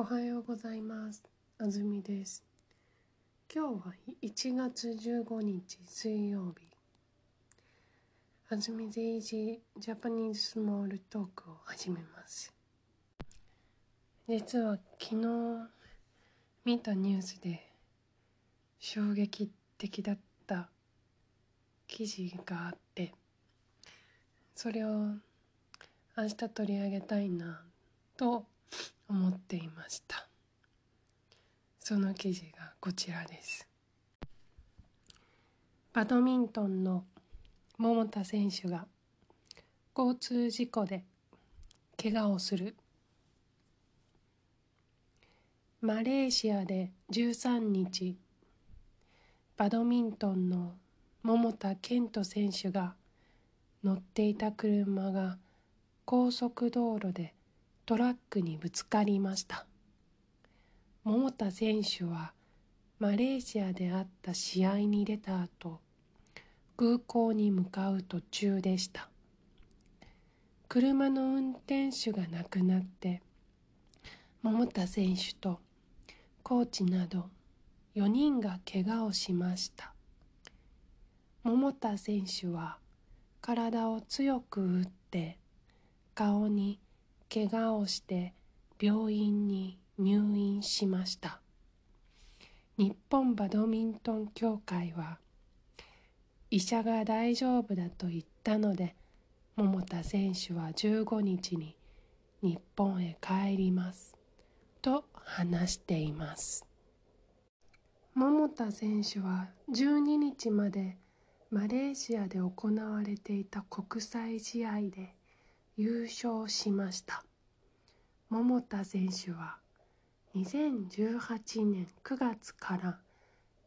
おはようございます。あずみです。今日は1月15日水曜日。あずみでイジージャパニーズスモールトークを始めます。実は昨日見たニュースで衝撃的だった記事があって、それを明日取り上げたいなと思っていました。その記事がこちらです。バドミントンの桃田選手が交通事故で怪我をする。マレーシアで13日バドミントンの桃田賢斗選手が乗っていた車が高速道路でトラックにぶつかりました。桃田選手はマレーシアであった試合に出た後空港に向かう途中でした。車の運転手が亡くなって桃田選手とコーチなど4人が怪我をしました。桃田選手は体を強く打って顔に怪我をして病院に入院しました。日本バドミントン協会は医者が大丈夫だと言ったので桃田選手は15日に日本へ帰ります。と話しています。桃田選手は12日までマレーシアで行われていた国際試合で優勝しました。桃田選手は2018年9月から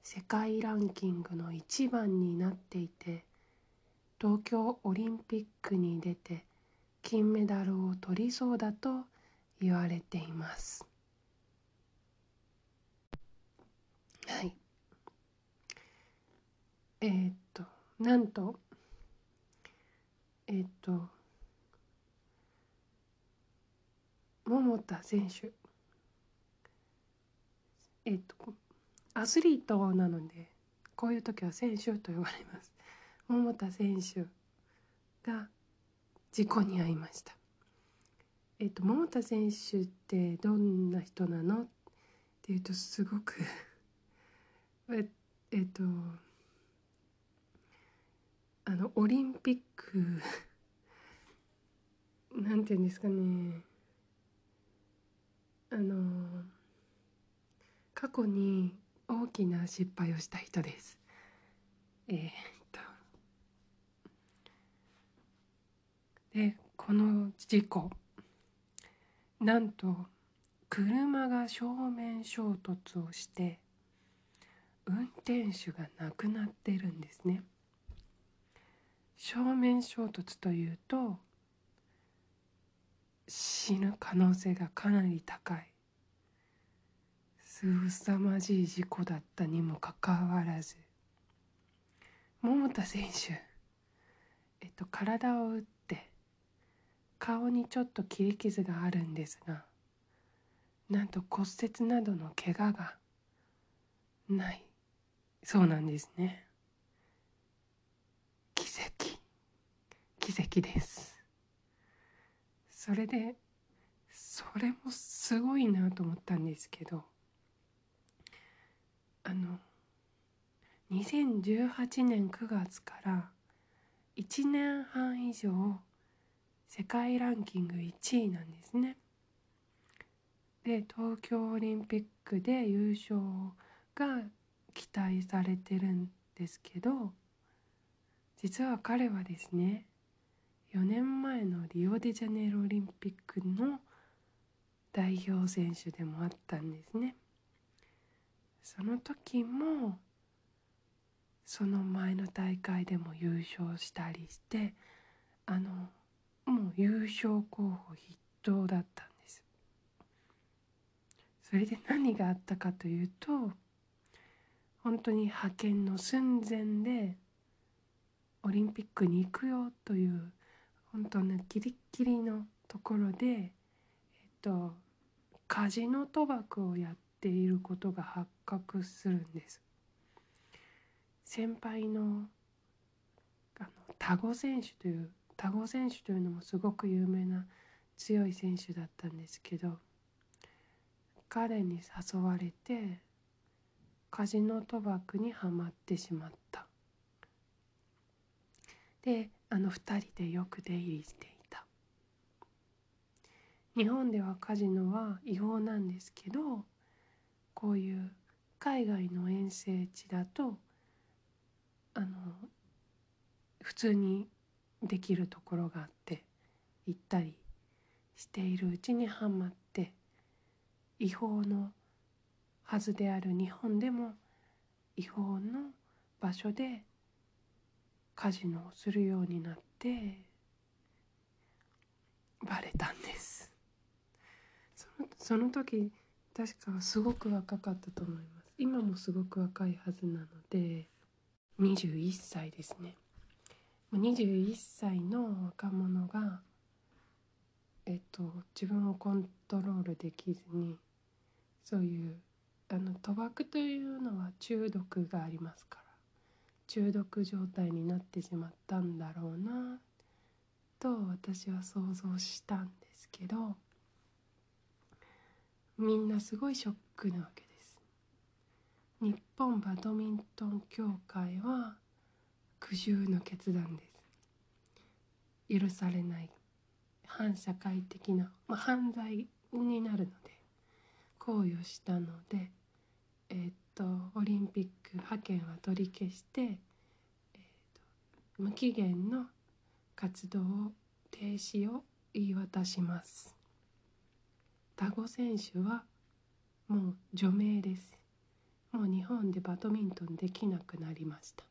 世界ランキングの1番になっていて東京オリンピックに出て金メダルを取りそうだと言われています。はい。えー、っとなんとえー、っと桃田選手。えっとアスリートなのでこういう時は選手と呼ばれます。桃田選手が事故に遭いました。えっと桃田選手ってどんな人なの？っていうとすごく ええっとあのオリンピック なんていうんですかね。あの過去に大きな失敗をした人です。えー、っとでこの事故なんと車が正面衝突をして運転手が亡くなってるんですね。正面衝突というと死ぬ可能性がかなり高い。すさまじい事故だったにもかかわらず。桃田選手。えっと体を打って顔にちょっと切り傷があるんですがなんと骨折などの怪我がない。そうなんですね。奇跡。奇跡です。それでそれもすごいなと思ったんですけどあの2018年9月から1年半以上世界ランキング1位なんですね。で東京オリンピックで優勝が期待されてるんですけど実は彼はですね4年前のリオデジャネイロオリンピックの代表選手でもあったんですね。その時もその前の大会でも優勝したりしてあのもう優勝候補筆頭だったんです。それで何があったかというと本当に派遣の寸前でオリンピックに行くよという本当のギリギリのところで、えっと、カジノ賭博をやっていることが発覚するんです。先輩のあのタゴ選手というタゴ選手というのもすごく有名な強い選手だったんですけど彼に誘われてカジノ賭博にはまってしまった。であの2人でよく出入りしていた。日本ではカジノは違法なんですけどこういう海外の遠征地だとあの普通にできるところがあって行ったりしているうちにはまって違法のはずである日本でも違法の場所でカジノをするようになってバレたんです。そのその時確かすごく若かったと思います。今もすごく若いはずなので21歳ですね。21歳の若者がえっと自分をコントロールできずにそういうあの賭博というのは中毒がありますから。中毒状態になってしまったんだろうなと私は想像したんですけどみんなすごいショックなわけです。日本バドミントン協会は苦渋の決断です。許されない反社会的な、まあ、犯罪になるので行為をしたのでえー、とオリンピック派遣は取り消して、えー、と無期限の活動停止を言い渡します。タゴ選手はもう除名です。もう日本でバドミントンできなくなりました。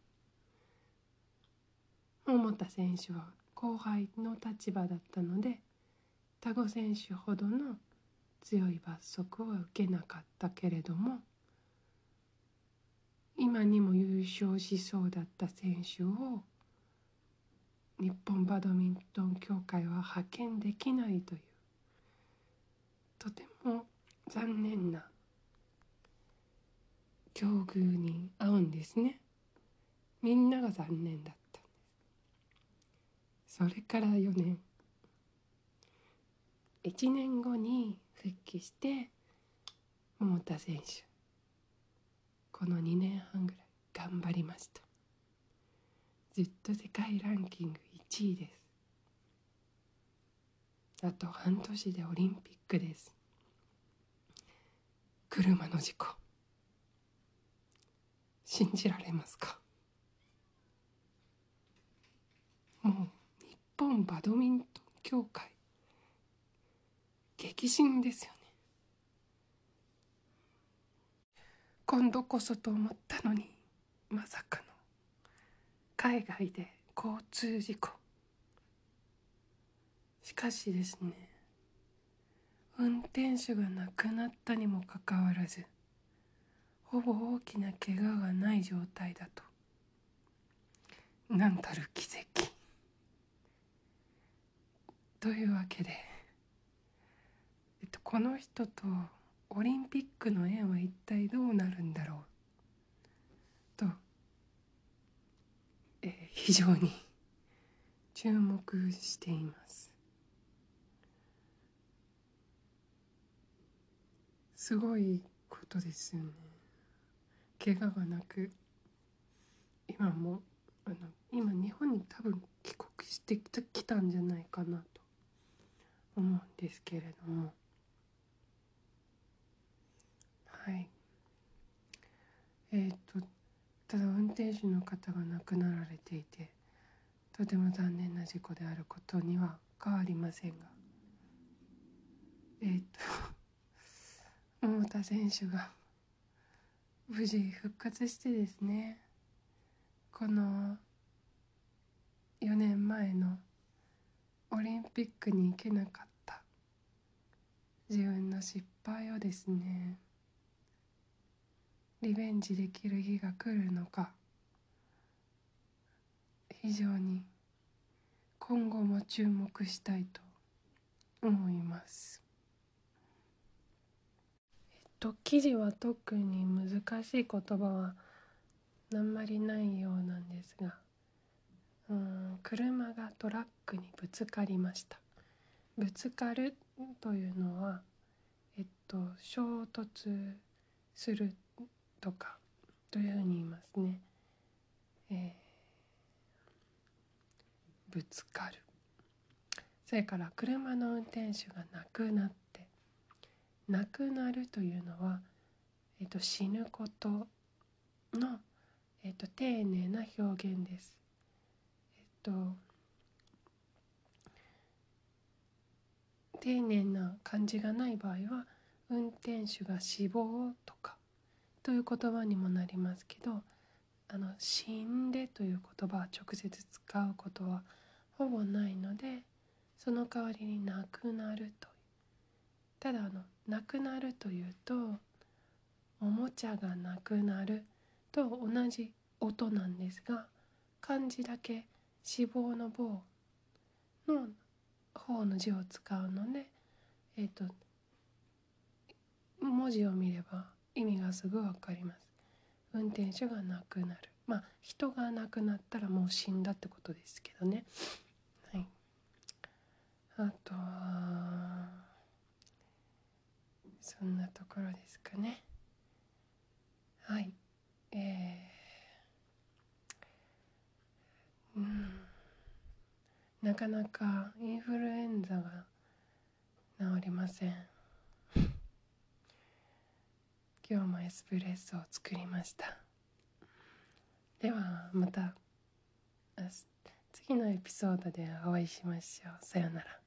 桃田選手は後輩の立場だったのでタゴ選手ほどの強い罰則を受けなかったけれども今にも優勝しそうだった選手を日本バドミントン協会は派遣できないというとても残念な境遇に遭うんですね。みんなが残念だった。んですそれから4年。1年後に復帰して桃田選手。この2年半ぐらい頑張りました。ずっと世界ランキング1位です。あと半年でオリンピックです。車の事故。信じられますか？もう日本バドミントン協会。激震ですよね。今度こそと思ったのにまさかの海外で交通事故。しかしですね運転手が亡くなったにもかかわらずほぼ大きな怪我がない状態だと。なんたる奇跡。というわけでえっと、この人とオリンピックの縁は一体どうなるんだろう？と、えー、非常に 注目しています。すごいことですよね。怪我がなく今もあの今日本に多分帰国してきたんじゃないかなと思うんですけれども。はい。えー、っとただ運転手の方が亡くなられていてとても残念な事故であることには変わりませんが。えー、っ と桃田選手が無事復活してですねこの4年前のオリンピックに行けなかった自分の失敗をですねリベンジできる日が来るのか。非常に今後も注目したいと思います。えっと記事は特に難しい言葉はあんまりないようなんですがうん車がトラックにぶつかりました。ぶつかるというのはえっと衝突するとかというふうに言いますね、えー、ぶつかるそれから車の運転手が亡くなって亡くなるというのは、えっと、死ぬことの、えっと、丁寧な表現です。えっと丁寧な感じがない場合は運転手が死亡とかという言葉にもなりますけどあの死んでという言葉は直接使うことはほぼないのでその代わりになくなるとただあのなくなるというとおもちゃがなくなると同じ音なんですが漢字だけ死亡の棒の方の字を使うのでえっ、ー、と文字を見れば意味がすぐ分かります。運転手が亡くなる。まあ人が亡くなったらもう死んだってことですけどね。はい。あとはそんなところですかね。はい。えー、うん。なかなかインフルエンザが治りません。今日もエスプレッソを作りました。ではまた次のエピソードでお会いしましょう。さようなら。